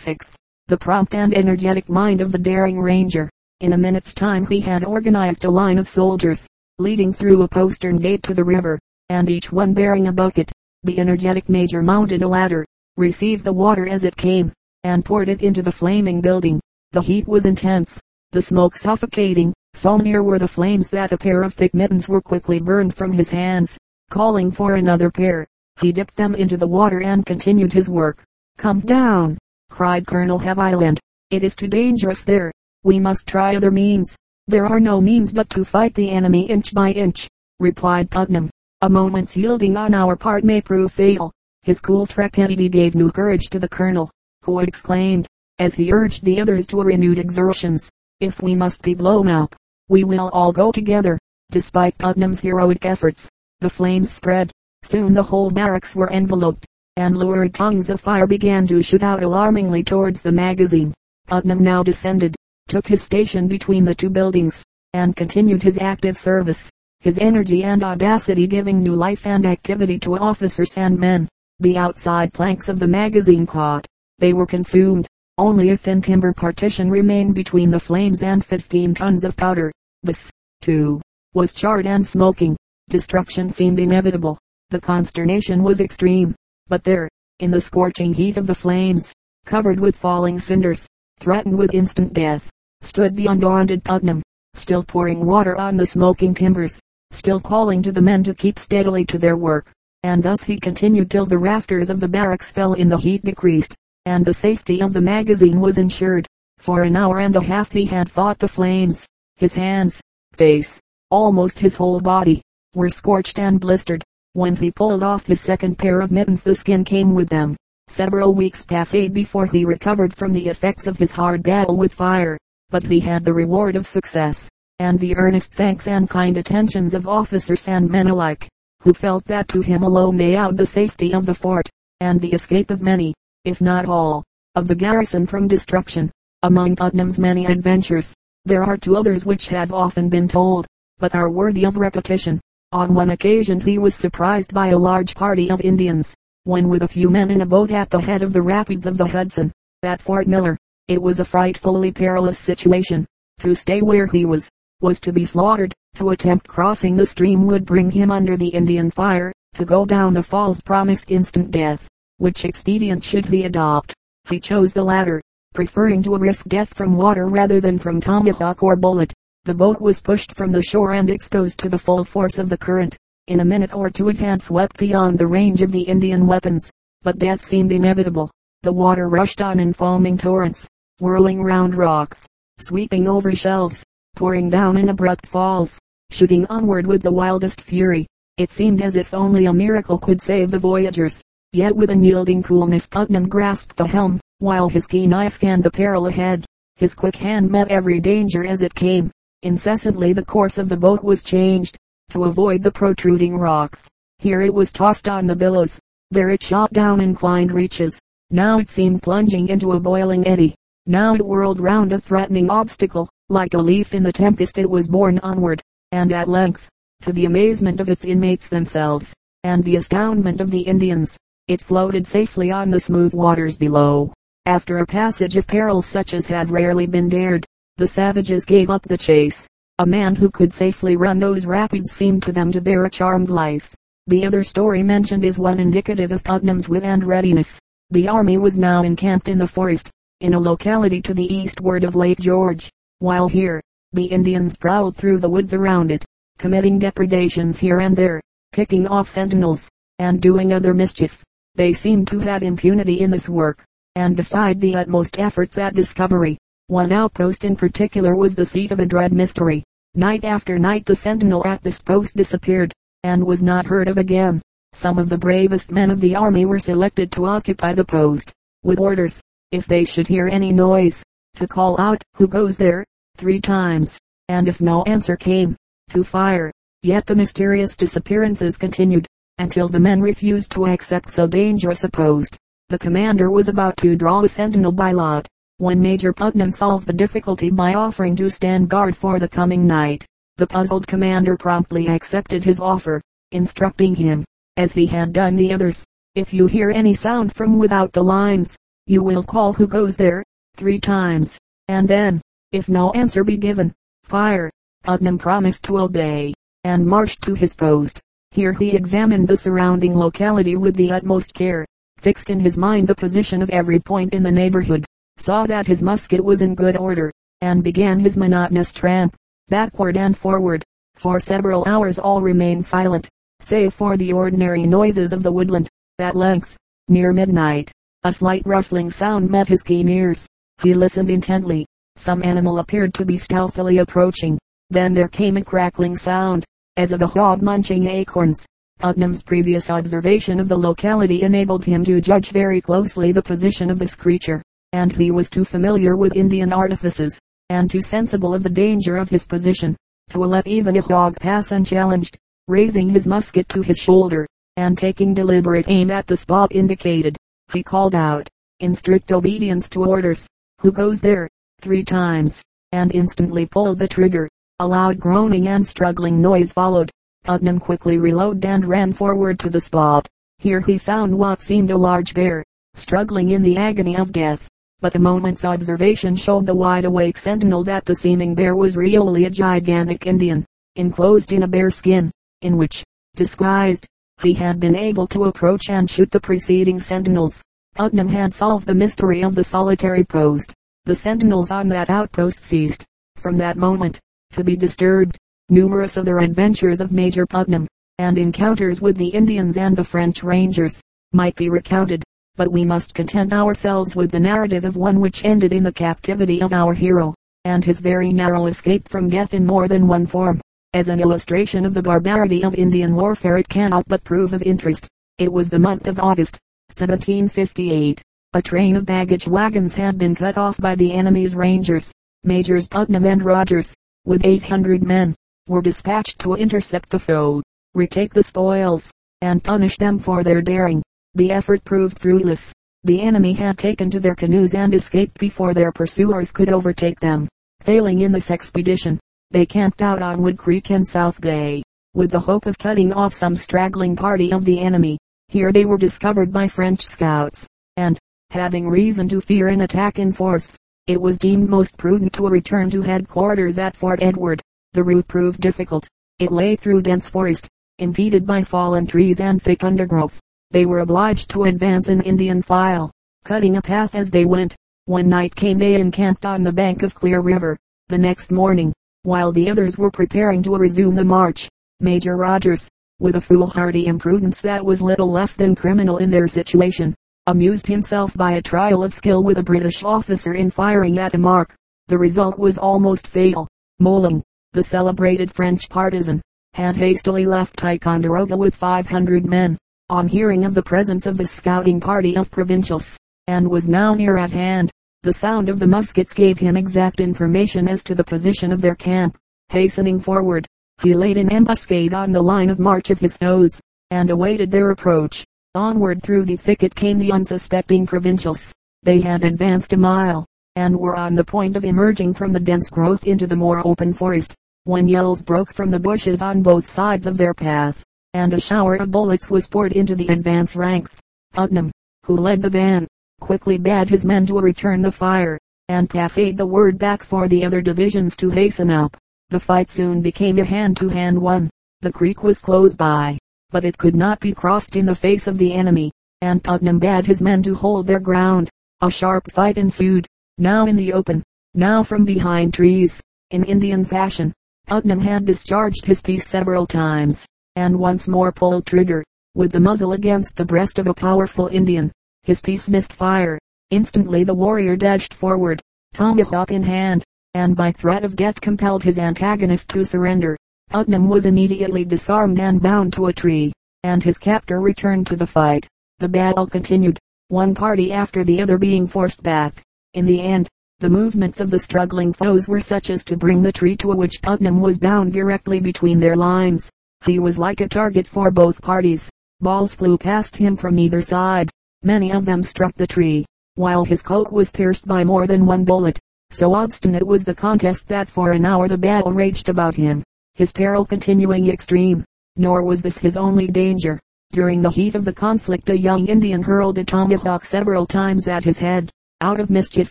6. The prompt and energetic mind of the daring ranger. In a minute's time he had organized a line of soldiers, leading through a postern gate to the river, and each one bearing a bucket. The energetic major mounted a ladder, received the water as it came, and poured it into the flaming building. The heat was intense, the smoke suffocating, so near were the flames that a pair of thick mittens were quickly burned from his hands. Calling for another pair, he dipped them into the water and continued his work. Come down, cried Colonel Haviland. It is too dangerous there. We must try other means. There are no means but to fight the enemy inch by inch, replied Putnam. A moment's yielding on our part may prove fatal. His cool trepidity gave new courage to the colonel, who exclaimed, as he urged the others to renewed exertions, if we must be blown up, we will all go together. Despite Putnam's heroic efforts, the flames spread. Soon the whole barracks were enveloped and lurid tongues of fire began to shoot out alarmingly towards the magazine. Putnam now descended, took his station between the two buildings, and continued his active service, his energy and audacity giving new life and activity to officers and men. The outside planks of the magazine caught. They were consumed. Only a thin timber partition remained between the flames and 15 tons of powder. This, too, was charred and smoking. Destruction seemed inevitable. The consternation was extreme. But there, in the scorching heat of the flames, covered with falling cinders, threatened with instant death, stood the undaunted Putnam, still pouring water on the smoking timbers, still calling to the men to keep steadily to their work. And thus he continued till the rafters of the barracks fell in the heat decreased, and the safety of the magazine was ensured. For an hour and a half he had fought the flames. His hands, face, almost his whole body, were scorched and blistered. When he pulled off his second pair of mittens the skin came with them. Several weeks passed before he recovered from the effects of his hard battle with fire. But he had the reward of success, and the earnest thanks and kind attentions of officers and men alike, who felt that to him alone lay out the safety of the fort, and the escape of many, if not all, of the garrison from destruction. Among Putnam's many adventures, there are two others which have often been told, but are worthy of repetition. On one occasion he was surprised by a large party of Indians, when with a few men in a boat at the head of the rapids of the Hudson, at Fort Miller. It was a frightfully perilous situation. To stay where he was, was to be slaughtered. To attempt crossing the stream would bring him under the Indian fire. To go down the falls promised instant death. Which expedient should he adopt? He chose the latter, preferring to risk death from water rather than from tomahawk or bullet. The boat was pushed from the shore and exposed to the full force of the current. In a minute or two it had swept beyond the range of the Indian weapons. But death seemed inevitable. The water rushed on in foaming torrents, whirling round rocks, sweeping over shelves, pouring down in abrupt falls, shooting onward with the wildest fury. It seemed as if only a miracle could save the voyagers. Yet with unyielding coolness Putnam grasped the helm, while his keen eye scanned the peril ahead. His quick hand met every danger as it came. Incessantly the course of the boat was changed, to avoid the protruding rocks. Here it was tossed on the billows. There it shot down inclined reaches. Now it seemed plunging into a boiling eddy. Now it whirled round a threatening obstacle. Like a leaf in the tempest it was borne onward. And at length, to the amazement of its inmates themselves, and the astoundment of the Indians, it floated safely on the smooth waters below. After a passage of perils such as had rarely been dared, the savages gave up the chase. A man who could safely run those rapids seemed to them to bear a charmed life. The other story mentioned is one indicative of Putnam's wit and readiness. The army was now encamped in the forest, in a locality to the eastward of Lake George. While here, the Indians prowled through the woods around it, committing depredations here and there, picking off sentinels, and doing other mischief. They seemed to have impunity in this work, and defied the utmost efforts at discovery. One outpost in particular was the seat of a dread mystery. Night after night the sentinel at this post disappeared, and was not heard of again. Some of the bravest men of the army were selected to occupy the post, with orders, if they should hear any noise, to call out, who goes there, three times, and if no answer came, to fire. Yet the mysterious disappearances continued, until the men refused to accept so dangerous a post. The commander was about to draw a sentinel by lot, when Major Putnam solved the difficulty by offering to stand guard for the coming night. The puzzled commander promptly accepted his offer, instructing him, as he had done the others, if you hear any sound from without the lines, You will call who goes there, three times, and then, if no answer be given, fire. Putnam promised to obey, and marched to his post. Here he examined the surrounding locality with the utmost care, fixed in his mind the position of every point in the neighborhood, saw that his musket was in good order, and began his monotonous tramp, backward and forward. For several hours all remained silent, save for the ordinary noises of the woodland. At length, near midnight, a slight rustling sound met his keen ears. He listened intently. Some animal appeared to be stealthily approaching. Then there came a crackling sound, as of a hog munching acorns. Putnam's previous observation of the locality enabled him to judge very closely the position of this creature, and he was too familiar with Indian artifices, and too sensible of the danger of his position, to let even a dog pass unchallenged. Raising his musket to his shoulder, and taking deliberate aim at the spot indicated, he called out, in strict obedience to orders, who goes there, three times, and instantly pulled the trigger. A loud groaning and struggling noise followed. Putnam quickly reloaded and ran forward to the spot. Here he found what seemed a large bear, struggling in the agony of death. But a moment's observation showed the wide awake sentinel that the seeming bear was really a gigantic Indian, enclosed in a bear skin, in which, disguised, he had been able to approach and shoot the preceding sentinels. Putnam had solved the mystery of the solitary post. The sentinels on that outpost ceased, from that moment, to be disturbed. Numerous other adventures of Major Putnam, and encounters with the Indians and the French Rangers, might be recounted, but we must content ourselves with the narrative of one which ended in the captivity of our hero, and his very narrow escape from death in more than one form. As an illustration of the barbarity of Indian warfare it cannot but prove of interest. It was the month of August, 1758. A train of baggage wagons had been cut off by the enemy's rangers. Majors Putnam and Rogers, with 800 men, were dispatched to intercept the foe, retake the spoils, and punish them for their daring. The effort proved fruitless. The enemy had taken to their canoes and escaped before their pursuers could overtake them. Failing in this expedition, they camped out on Wood Creek and South Bay, with the hope of cutting off some straggling party of the enemy. Here they were discovered by French scouts, and, having reason to fear an attack in force, it was deemed most prudent to return to headquarters at Fort Edward. The route proved difficult. It lay through dense forest, impeded by fallen trees and thick undergrowth. They were obliged to advance in Indian file, cutting a path as they went. When night came they encamped on the bank of Clear River. The next morning, while the others were preparing to resume the march, Major Rogers, with a foolhardy imprudence that was little less than criminal in their situation, amused himself by a trial of skill with a British officer in firing at a mark. The result was almost fatal. Molang, the celebrated French partisan, had hastily left Ticonderoga with 500 men, on hearing of the presence of the scouting party of provincials, and was now near at hand. The sound of the muskets gave him exact information as to the position of their camp. Hastening forward, he laid an ambuscade on the line of march of his foes, and awaited their approach. Onward through the thicket came the unsuspecting provincials. They had advanced a mile, and were on the point of emerging from the dense growth into the more open forest when yells broke from the bushes on both sides of their path, and a shower of bullets was poured into the advance ranks. Putnam, who led the van, quickly bade his men to return the fire, and passed the word back for the other divisions to hasten up. The fight soon became a hand-to-hand one. The creek was close by, but it could not be crossed in the face of the enemy, and Putnam bade his men to hold their ground. A sharp fight ensued, now in the open, now from behind trees, in Indian fashion. Putnam had discharged his piece several times, and once more pulled trigger, with the muzzle against the breast of a powerful Indian. His piece missed fire. Instantly the warrior dashed forward, tomahawk in hand, and by threat of death compelled his antagonist to surrender. Putnam was immediately disarmed and bound to a tree, and his captor returned to the fight. The battle continued, one party after the other being forced back. In the end, the movements of the struggling foes were such as to bring the tree to which Putnam was bound directly between their lines. He was like a target for both parties. Balls flew past him from either side. Many of them struck the tree, while his coat was pierced by more than one bullet. So obstinate was the contest that for an hour the battle raged about him, his peril continuing extreme. Nor was this his only danger. During the heat of the conflict a young Indian hurled a tomahawk several times at his head, out of mischief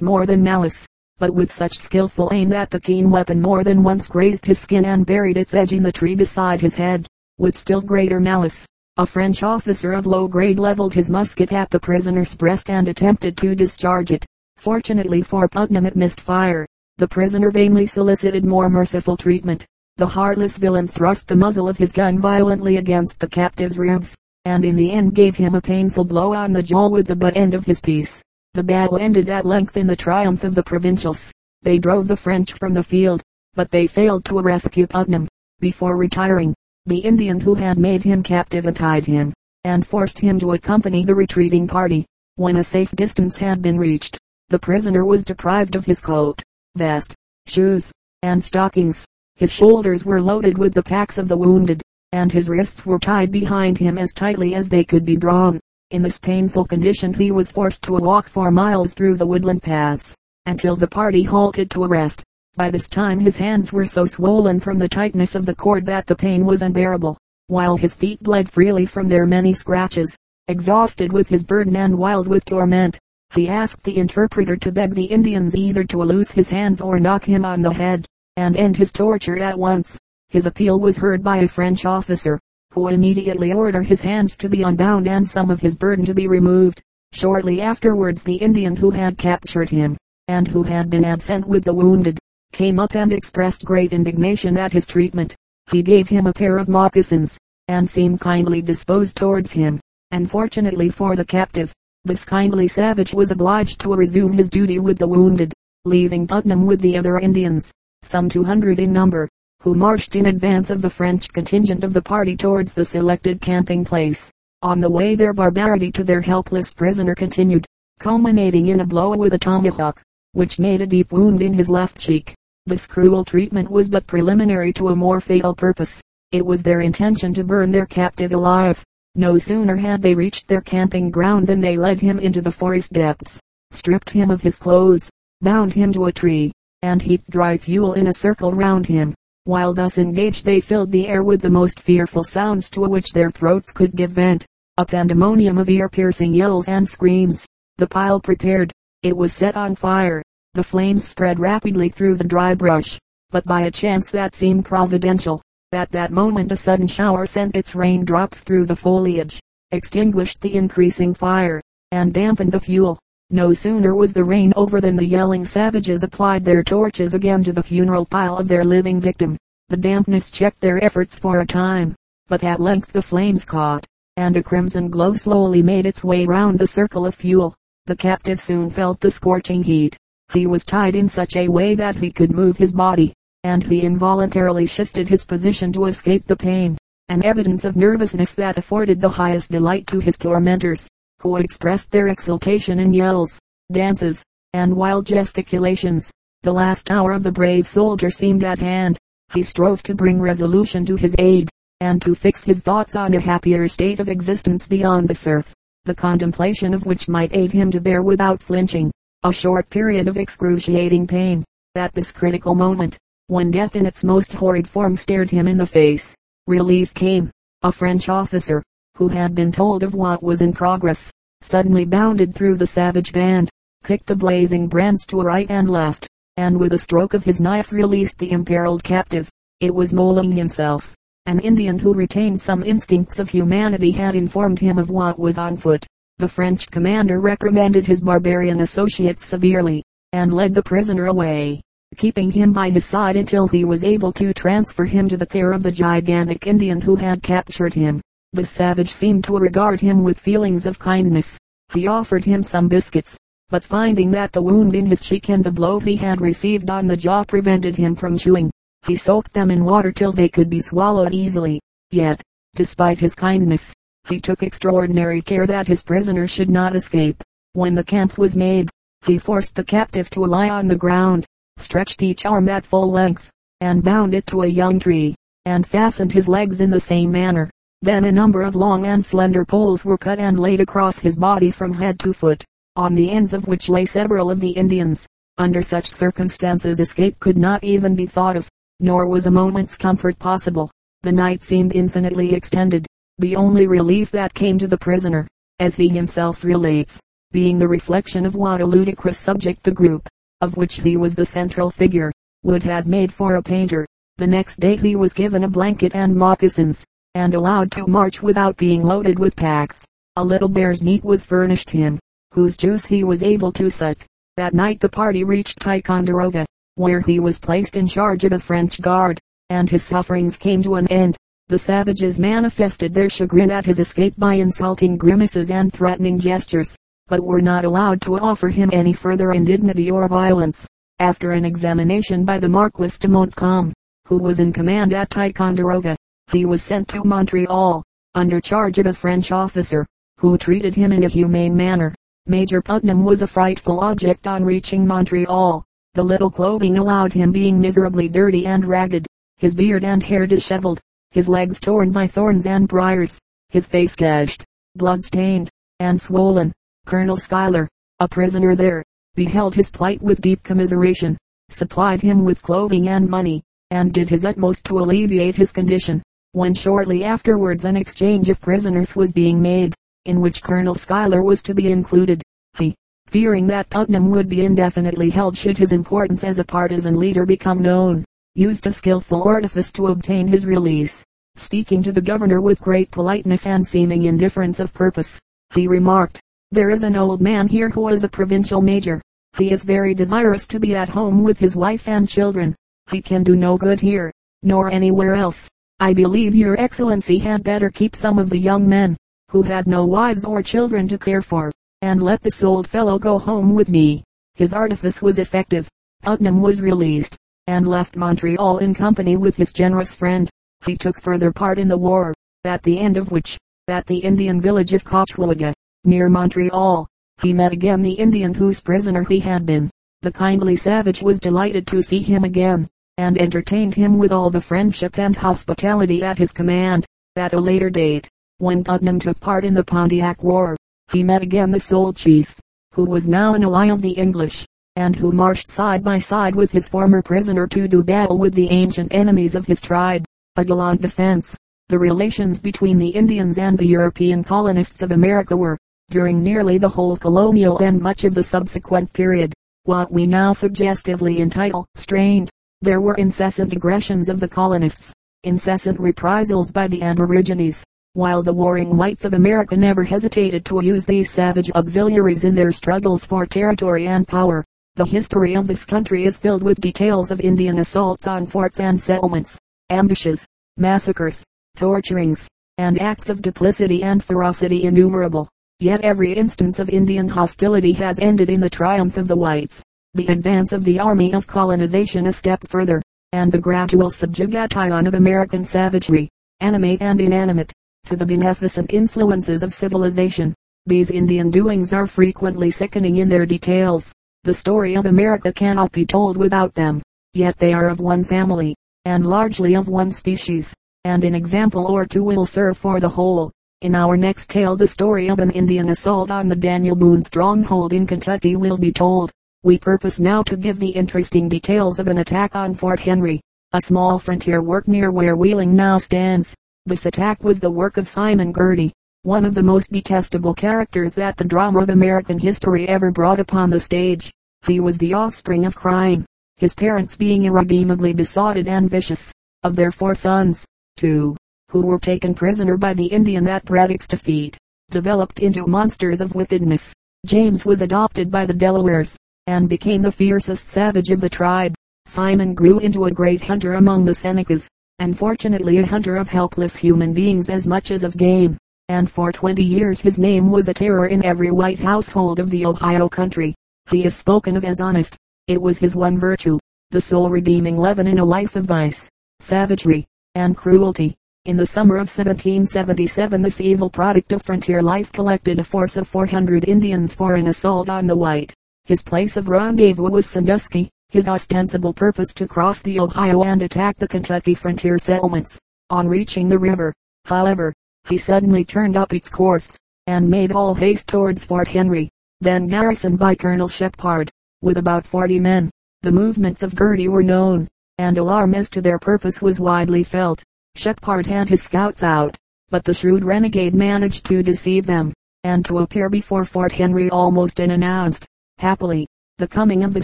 more than malice, but with such skillful aim that the keen weapon more than once grazed his skin and buried its edge in the tree beside his head. With still greater malice, a French officer of low grade leveled his musket at the prisoner's breast and attempted to discharge it. Fortunately for Putnam it missed fire. The prisoner vainly solicited more merciful treatment. The heartless villain thrust the muzzle of his gun violently against the captive's ribs, and in the end gave him a painful blow on the jaw with the butt end of his piece. The battle ended at length in the triumph of the provincials. They drove the French from the field, but they failed to rescue Putnam. Before retiring, the Indian who had made him captive untied him, and forced him to accompany the retreating party. When a safe distance had been reached, the prisoner was deprived of his coat, vest, shoes, and stockings. His shoulders were loaded with the packs of the wounded, and his wrists were tied behind him as tightly as they could be drawn. In this painful condition he was forced to walk for miles through the woodland paths, until the party halted to rest. By this time his hands were so swollen from the tightness of the cord that the pain was unbearable, while his feet bled freely from their many scratches. Exhausted with his burden and wild with torment, he asked the interpreter to beg the Indians either to loose his hands or knock him on the head, and end his torture at once. His appeal was heard by a French officer, who immediately ordered his hands to be unbound and some of his burden to be removed. Shortly afterwards the Indian who had captured him, and who had been absent with the wounded, came up and expressed great indignation at his treatment. He gave him a pair of moccasins, and seemed kindly disposed towards him. Unfortunately for the captive, this kindly savage was obliged to resume his duty with the wounded, leaving Putnam with the other Indians, some 200 in number, who marched in advance of the French contingent of the party towards the selected camping place. On the way their barbarity to their helpless prisoner continued, culminating in a blow with a tomahawk, which made a deep wound in his left cheek. This cruel treatment was but preliminary to a more fatal purpose. It was their intention to burn their captive alive. No sooner had they reached their camping ground than they led him into the forest depths, stripped him of his clothes, bound him to a tree, and heaped dry fuel in a circle round him. While thus engaged they filled the air with the most fearful sounds to which their throats could give vent. A pandemonium of ear-piercing yells and screams. The pile prepared. It was set on fire. The flames spread rapidly through the dry brush. But by a chance that seemed providential, at that moment a sudden shower sent its raindrops through the foliage, extinguished the increasing fire, and dampened the fuel. No sooner was the rain over than the yelling savages applied their torches again to the funeral pile of their living victim. The dampness checked their efforts for a time, but at length the flames caught, and a crimson glow slowly made its way round the circle of fuel. The captive soon felt the scorching heat. He was tied in such a way that he could move his body, and he involuntarily shifted his position to escape the pain, an evidence of nervousness that afforded the highest delight to his tormentors, who expressed their exultation in yells, dances, and wild gesticulations. The last hour of the brave soldier seemed at hand. He strove to bring resolution to his aid, and to fix his thoughts on a happier state of existence beyond the surf, the contemplation of which might aid him to bear without flinching, a short period of excruciating pain. At this critical moment, when death in its most horrid form stared him in the face, relief came. A French officer, who had been told of what was in progress, suddenly bounded through the savage band, kicked the blazing brands to right and left, and with a stroke of his knife released the imperiled captive. It was Molang himself. An Indian who retained some instincts of humanity had informed him of what was on foot. The French commander reprimanded his barbarian associates severely, and led the prisoner away keeping him by his side until he was able to transfer him to the care of the gigantic Indian who had captured him. The savage seemed to regard him with feelings of kindness. He offered him some biscuits, but finding that the wound in his cheek and the blow he had received on the jaw prevented him from chewing, he soaked them in water till they could be swallowed easily. Yet, despite his kindness, he took extraordinary care that his prisoner should not escape. When the camp was made, he forced the captive to lie on the ground, stretched each arm at full length, and bound it to a young tree, and fastened his legs in the same manner. Then a number of long and slender poles were cut and laid across his body from head to foot, on the ends of which lay several of the Indians. Under such circumstances escape could not even be thought of, nor was a moment's comfort possible. The night seemed infinitely extended. The only relief that came to the prisoner, as he himself relates, being the reflection of what a ludicrous subject the group, of which he was the central figure, would have made for a painter. The next day he was given a blanket and moccasins, and allowed to march without being loaded with packs. A little bear's meat was furnished him, whose juice he was able to suck. That night the party reached Ticonderoga, where he was placed in charge of a French guard, and his sufferings came to an end. The savages manifested their chagrin at his escape by insulting grimaces and threatening gestures but were not allowed to offer him any further indignity or violence. After an examination by the Marquis de Montcalm, who was in command at Ticonderoga, he was sent to Montreal, under charge of a French officer, who treated him in a humane manner. Major Putnam was a frightful object on reaching Montreal. The little clothing allowed him being miserably dirty and ragged, his beard and hair disheveled, his legs torn by thorns and briars, his face gashed, blood-stained, and swollen. Colonel Schuyler, a prisoner there, beheld his plight with deep commiseration, supplied him with clothing and money, and did his utmost to alleviate his condition. When shortly afterwards an exchange of prisoners was being made, in which Colonel Schuyler was to be included, he, fearing that Putnam would be indefinitely held should his importance as a partisan leader become known, used a skillful artifice to obtain his release. Speaking to the governor with great politeness and seeming indifference of purpose, he remarked, there is an old man here who is a provincial major. He is very desirous to be at home with his wife and children. He can do no good here, nor anywhere else. I believe your excellency had better keep some of the young men, who had no wives or children to care for, and let this old fellow go home with me. His artifice was effective. Putnam was released, and left Montreal in company with his generous friend. He took further part in the war, at the end of which, at the Indian village of Caughnawaga, near Montreal. He met again the Indian whose prisoner he had been. The kindly savage was delighted to see him again, and entertained him with all the friendship and hospitality at his command. At a later date, when Putnam took part in the Pontiac War, he met again the sole chief, who was now an ally of the English, and who marched side by side with his former prisoner to do battle with the ancient enemies of his tribe. A gallant defense. The relations between the Indians and the European colonists of America were, during nearly the whole colonial and much of the subsequent period, what we now suggestively entitle strained. There were incessant aggressions of the colonists, incessant reprisals by the aborigines, while the warring whites of America never hesitated to use these savage auxiliaries in their struggles for territory and power. The history of this country is filled with details of Indian assaults on forts and settlements, ambushes, massacres, torturings, and acts of duplicity and ferocity innumerable. Yet every instance of Indian hostility has ended in the triumph of the whites. The advance of the army of colonization a step further, and the gradual subjugation of American savagery, animate and inanimate, to the beneficent influences of civilization. These Indian doings are frequently sickening in their details. The story of America cannot be told without them. Yet they are of one family, and largely of one species, and an example or two will serve for the whole. In our next tale the story of an Indian assault on the Daniel Boone stronghold in Kentucky will be told. We purpose now to give the interesting details of an attack on Fort Henry, a small frontier work near where Wheeling now stands. This attack was the work of Simon Girty, one of the most detestable characters that the drama of American history ever brought upon the stage. He was the offspring of crime, his parents being irredeemably besotted and vicious. Of their four sons, two, who were taken prisoner by the Indian at Braddock's defeat, developed into monsters of wickedness. James was adopted by the Delawares, and became the fiercest savage of the tribe. Simon grew into a great hunter among the Senecas, and fortunately a hunter of helpless human beings as much as of game. And for twenty years his name was a terror in every white household of the Ohio country. He is spoken of as honest. It was his one virtue, the sole redeeming leaven in a life of vice, savagery, and cruelty. In the summer of 1777 this evil product of frontier life collected a force of 400 Indians for an assault on the white. His place of rendezvous was Sandusky, his ostensible purpose to cross the Ohio and attack the Kentucky frontier settlements. On reaching the river, however, he suddenly turned up its course, and made all haste towards Fort Henry, then garrisoned by Colonel Shepard, with about 40 men. The movements of Girty were known, and alarm as to their purpose was widely felt. Shepard had his scouts out, but the shrewd renegade managed to deceive them, and to appear before Fort Henry almost unannounced. Happily, the coming of the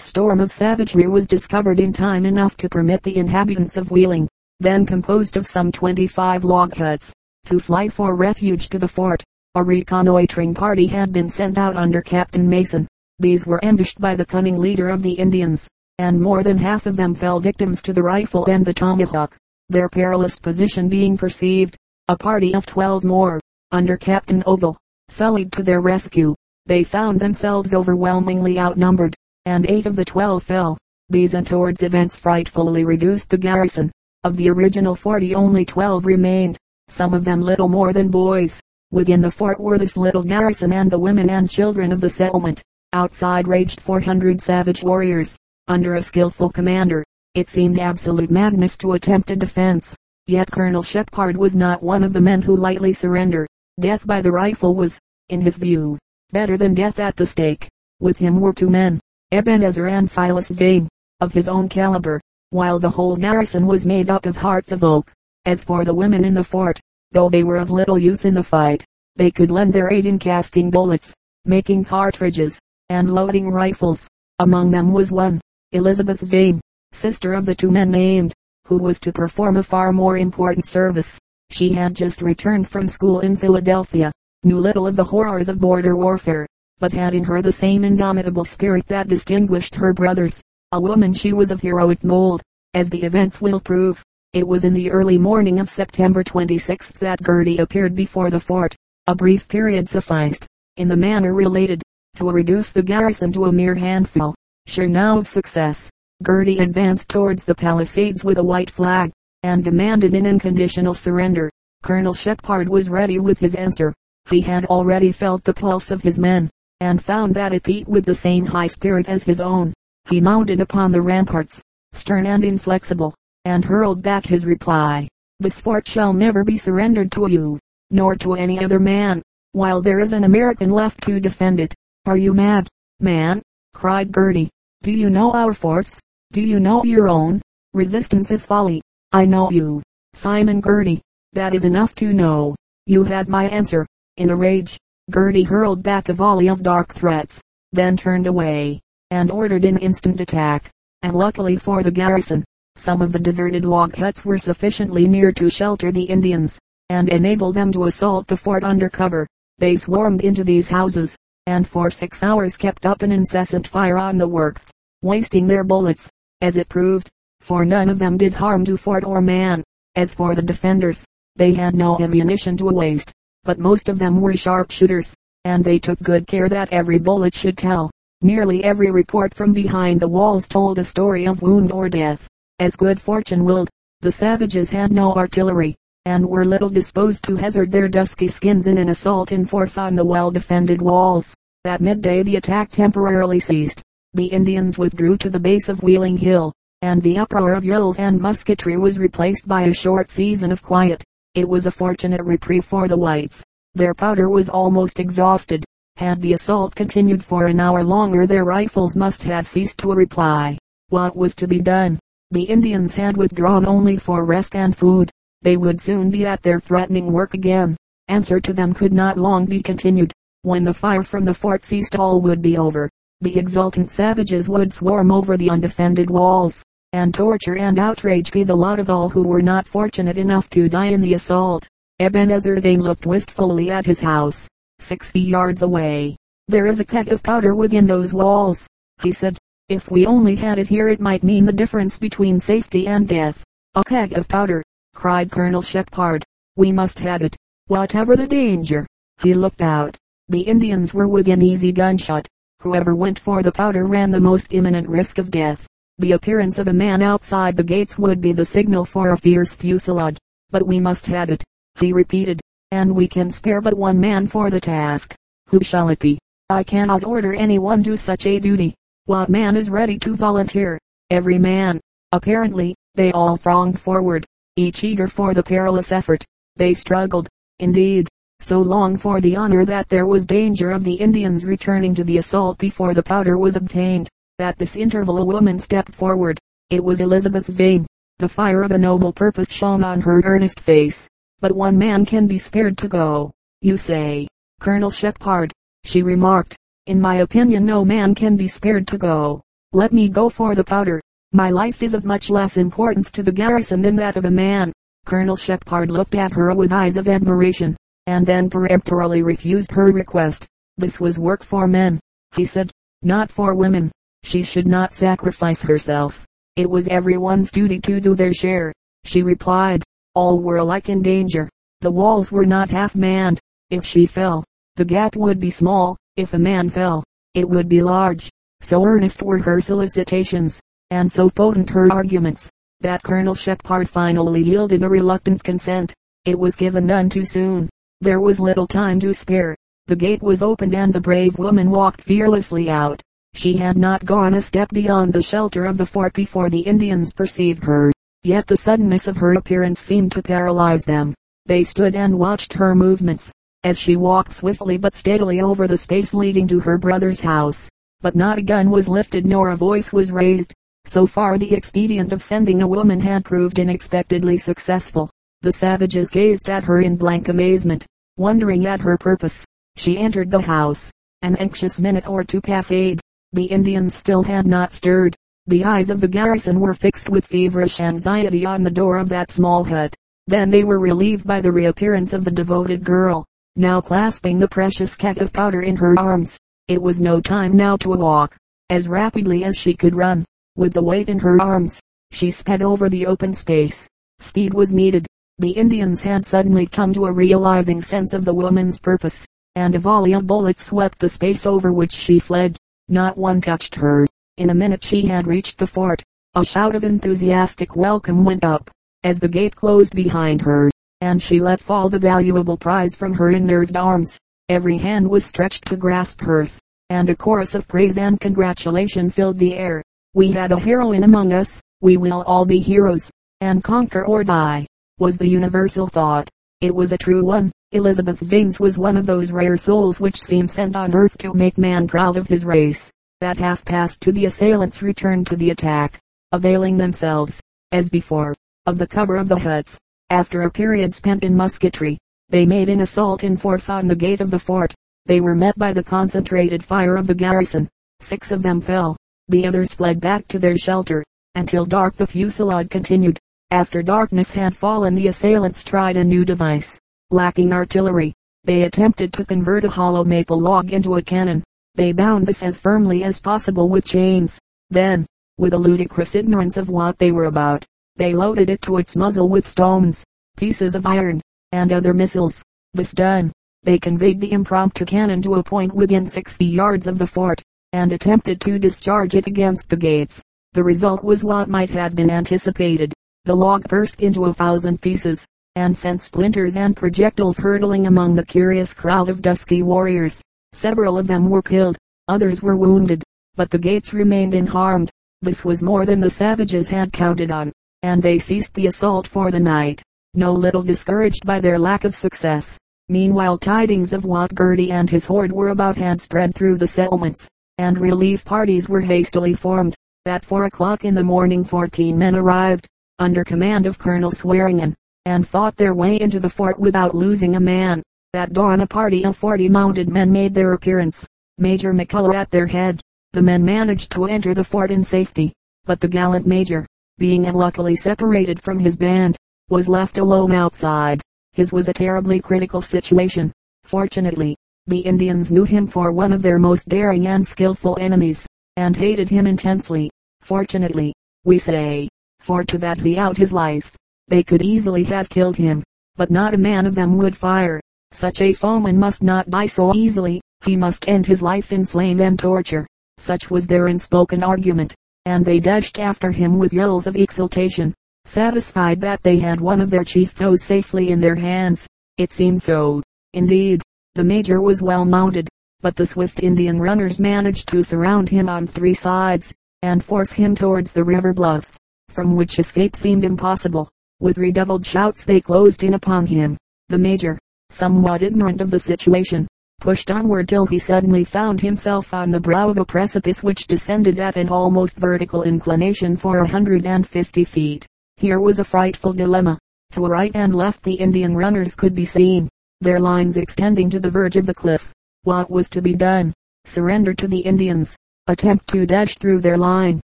storm of savagery was discovered in time enough to permit the inhabitants of Wheeling, then composed of some twenty-five log huts, to fly for refuge to the fort. A reconnoitring party had been sent out under Captain Mason. These were ambushed by the cunning leader of the Indians, and more than half of them fell victims to the rifle and the tomahawk. Their perilous position being perceived, a party of twelve more, under Captain Ogle, sullied to their rescue. They found themselves overwhelmingly outnumbered, and eight of the twelve fell. These untoward events frightfully reduced the garrison. Of the original forty only twelve remained, some of them little more than boys. Within the fort were this little garrison and the women and children of the settlement. Outside raged 400 savage warriors, under a skillful commander. It seemed absolute madness to attempt a defense. Yet Colonel Shepard was not one of the men who lightly surrender. Death by the rifle was, in his view, better than death at the stake. With him were two men, Ebenezer and Silas Zane, of his own caliber, while the whole garrison was made up of hearts of oak. As for the women in the fort, though they were of little use in the fight, they could lend their aid in casting bullets, making cartridges, and loading rifles. Among them was one, Elizabeth Zane, sister of the two men named, who was to perform a far more important service. She had just returned from school in Philadelphia, knew little of the horrors of border warfare, but had in her the same indomitable spirit that distinguished her brothers. A woman she was of heroic mold, as the events will prove. It was in the early morning of September 26 that Girty appeared before the fort. A brief period sufficed, in the manner related, to reduce the garrison to a mere handful. Sure now of success, Girty advanced towards the palisades with a white flag, and demanded an unconditional surrender. Colonel Shepard was ready with his answer. He had already felt the pulse of his men, and found that it beat with the same high spirit as his own. He mounted upon the ramparts, stern and inflexible, and hurled back his reply. This fort shall never be surrendered to you, nor to any other man, while there is an American left to defend it. Are you mad, man? cried Girty. Do you know our force? Do you know your own? Resistance is folly. I know you, Simon Girty. That is enough to know. You had my answer. In a rage, Girty hurled back a volley of dark threats, then turned away and ordered an instant attack. And luckily for the garrison, some of the deserted log huts were sufficiently near to shelter the Indians, and enable them to assault the fort under cover. They swarmed into these houses, and for six hours kept up an incessant fire on the works, wasting their bullets, as it proved, for none of them did harm to fort or man. As for the defenders, they had no ammunition to waste, but most of them were sharpshooters, and they took good care that every bullet should tell. Nearly every report from behind the walls told a story of wound or death. As good fortune willed, the savages had no artillery, and were little disposed to hazard their dusky skins in an assault in force on the well-defended walls. At midday the attack temporarily ceased. The Indians withdrew to the base of Wheeling Hill, and the uproar of yells and musketry was replaced by a short season of quiet. It was a fortunate reprieve for the whites. Their powder was almost exhausted, had the assault continued for an hour longer their rifles must have ceased to reply. What was to be done? The Indians had withdrawn only for rest and food. They would soon be at their threatening work again. Answer to them could not long be continued. When the fire from the fort ceased all would be over. The exultant savages would swarm over the undefended walls, and torture and outrage be the lot of all who were not fortunate enough to die in the assault. Ebenezer Zane looked wistfully at his house. Sixty yards away. There is a keg of powder within those walls, he said. If we only had it here it might mean the difference between safety and death. A keg of powder, cried Colonel Shepard. We must have it, whatever the danger. He looked out. The Indians were within easy gunshot. Whoever went for the powder ran the most imminent risk of death. The appearance of a man outside the gates would be the signal for a fierce fusillade. But we must have it, he repeated and we can spare but one man for the task. Who shall it be? I cannot order anyone do such a duty. What man is ready to volunteer? Every man. Apparently, they all thronged forward, each eager for the perilous effort. They struggled, indeed, so long for the honor that there was danger of the Indians returning to the assault before the powder was obtained. At this interval a woman stepped forward. It was Elizabeth Zane. The fire of a noble purpose shone on her earnest face but one man can be spared to go. You say, Colonel Shepard, she remarked. In my opinion no man can be spared to go. Let me go for the powder. My life is of much less importance to the garrison than that of a man. Colonel Shepard looked at her with eyes of admiration, and then peremptorily refused her request. This was work for men, he said, not for women. She should not sacrifice herself. It was everyone's duty to do their share. She replied, all were alike in danger. The walls were not half manned. If she fell, the gap would be small. If a man fell, it would be large. So earnest were her solicitations, and so potent her arguments, that Colonel Shepard finally yielded a reluctant consent. It was given none too soon. There was little time to spare. The gate was opened and the brave woman walked fearlessly out. She had not gone a step beyond the shelter of the fort before the Indians perceived her. Yet the suddenness of her appearance seemed to paralyze them. They stood and watched her movements, as she walked swiftly but steadily over the space leading to her brother's house. But not a gun was lifted nor a voice was raised. So far the expedient of sending a woman had proved unexpectedly successful. The savages gazed at her in blank amazement, wondering at her purpose. She entered the house. An anxious minute or two passed. The Indians still had not stirred. The eyes of the garrison were fixed with feverish anxiety on the door of that small hut. Then they were relieved by the reappearance of the devoted girl, now clasping the precious keg of powder in her arms. It was no time now to walk. As rapidly as she could run, with the weight in her arms, she sped over the open space. Speed was needed. The Indians had suddenly come to a realizing sense of the woman's purpose, and a volley of bullets swept the space over which she fled. Not one touched her. In a minute she had reached the fort. A shout of enthusiastic welcome went up, as the gate closed behind her, and she let fall the valuable prize from her unnerved arms. Every hand was stretched to grasp hers, and a chorus of praise and congratulation filled the air. We had a heroine among us, we will all be heroes, and conquer or die was the universal thought. It was a true one. Elizabeth Zanes was one of those rare souls which seem sent on earth to make man proud of his race. At half past two the assailants returned to the attack, availing themselves, as before, of the cover of the huts. After a period spent in musketry, they made an assault in force on the gate of the fort. They were met by the concentrated fire of the garrison. Six of them fell. The others fled back to their shelter. Until dark the fusillade continued. After darkness had fallen the assailants tried a new device. Lacking artillery, they attempted to convert a hollow maple log into a cannon. They bound this as firmly as possible with chains. Then, with a ludicrous ignorance of what they were about, they loaded it to its muzzle with stones, pieces of iron, and other missiles. This done, they conveyed the impromptu cannon to a point within 60 yards of the fort, and attempted to discharge it against the gates. The result was what might have been anticipated. The log burst into a thousand pieces, and sent splinters and projectiles hurtling among the curious crowd of dusky warriors. Several of them were killed, others were wounded, but the gates remained unharmed. This was more than the savages had counted on, and they ceased the assault for the night, no little discouraged by their lack of success. Meanwhile tidings of what Girty and his horde were about had spread through the settlements, and relief parties were hastily formed. At four o'clock in the morning fourteen men arrived, under command of Colonel Swearingen, and fought their way into the fort without losing a man. At dawn a party of 40 mounted men made their appearance, Major McCullough at their head. The men managed to enter the fort in safety, but the gallant major, being unluckily separated from his band, was left alone outside. His was a terribly critical situation. Fortunately, the Indians knew him for one of their most daring and skillful enemies, and hated him intensely. Fortunately, we say, for to that he out his life. They could easily have killed him, but not a man of them would fire. Such a foeman must not die so easily, he must end his life in flame and torture. Such was their unspoken argument, and they dashed after him with yells of exultation, satisfied that they had one of their chief foes safely in their hands. It seemed so. Indeed, the major was well mounted, but the swift Indian runners managed to surround him on three sides, and force him towards the river bluffs from which escape seemed impossible. With redoubled shouts they closed in upon him. The major, somewhat ignorant of the situation, pushed onward till he suddenly found himself on the brow of a precipice which descended at an almost vertical inclination for a hundred and fifty feet. Here was a frightful dilemma. To right and left the Indian runners could be seen, their lines extending to the verge of the cliff. What was to be done? Surrender to the Indians, attempt to dash through their line,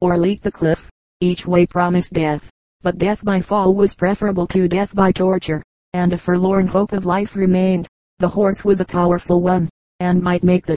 or leap the cliff. Each way promised death, but death by fall was preferable to death by torture, and a forlorn hope of life remained. The horse was a powerful one, and might make the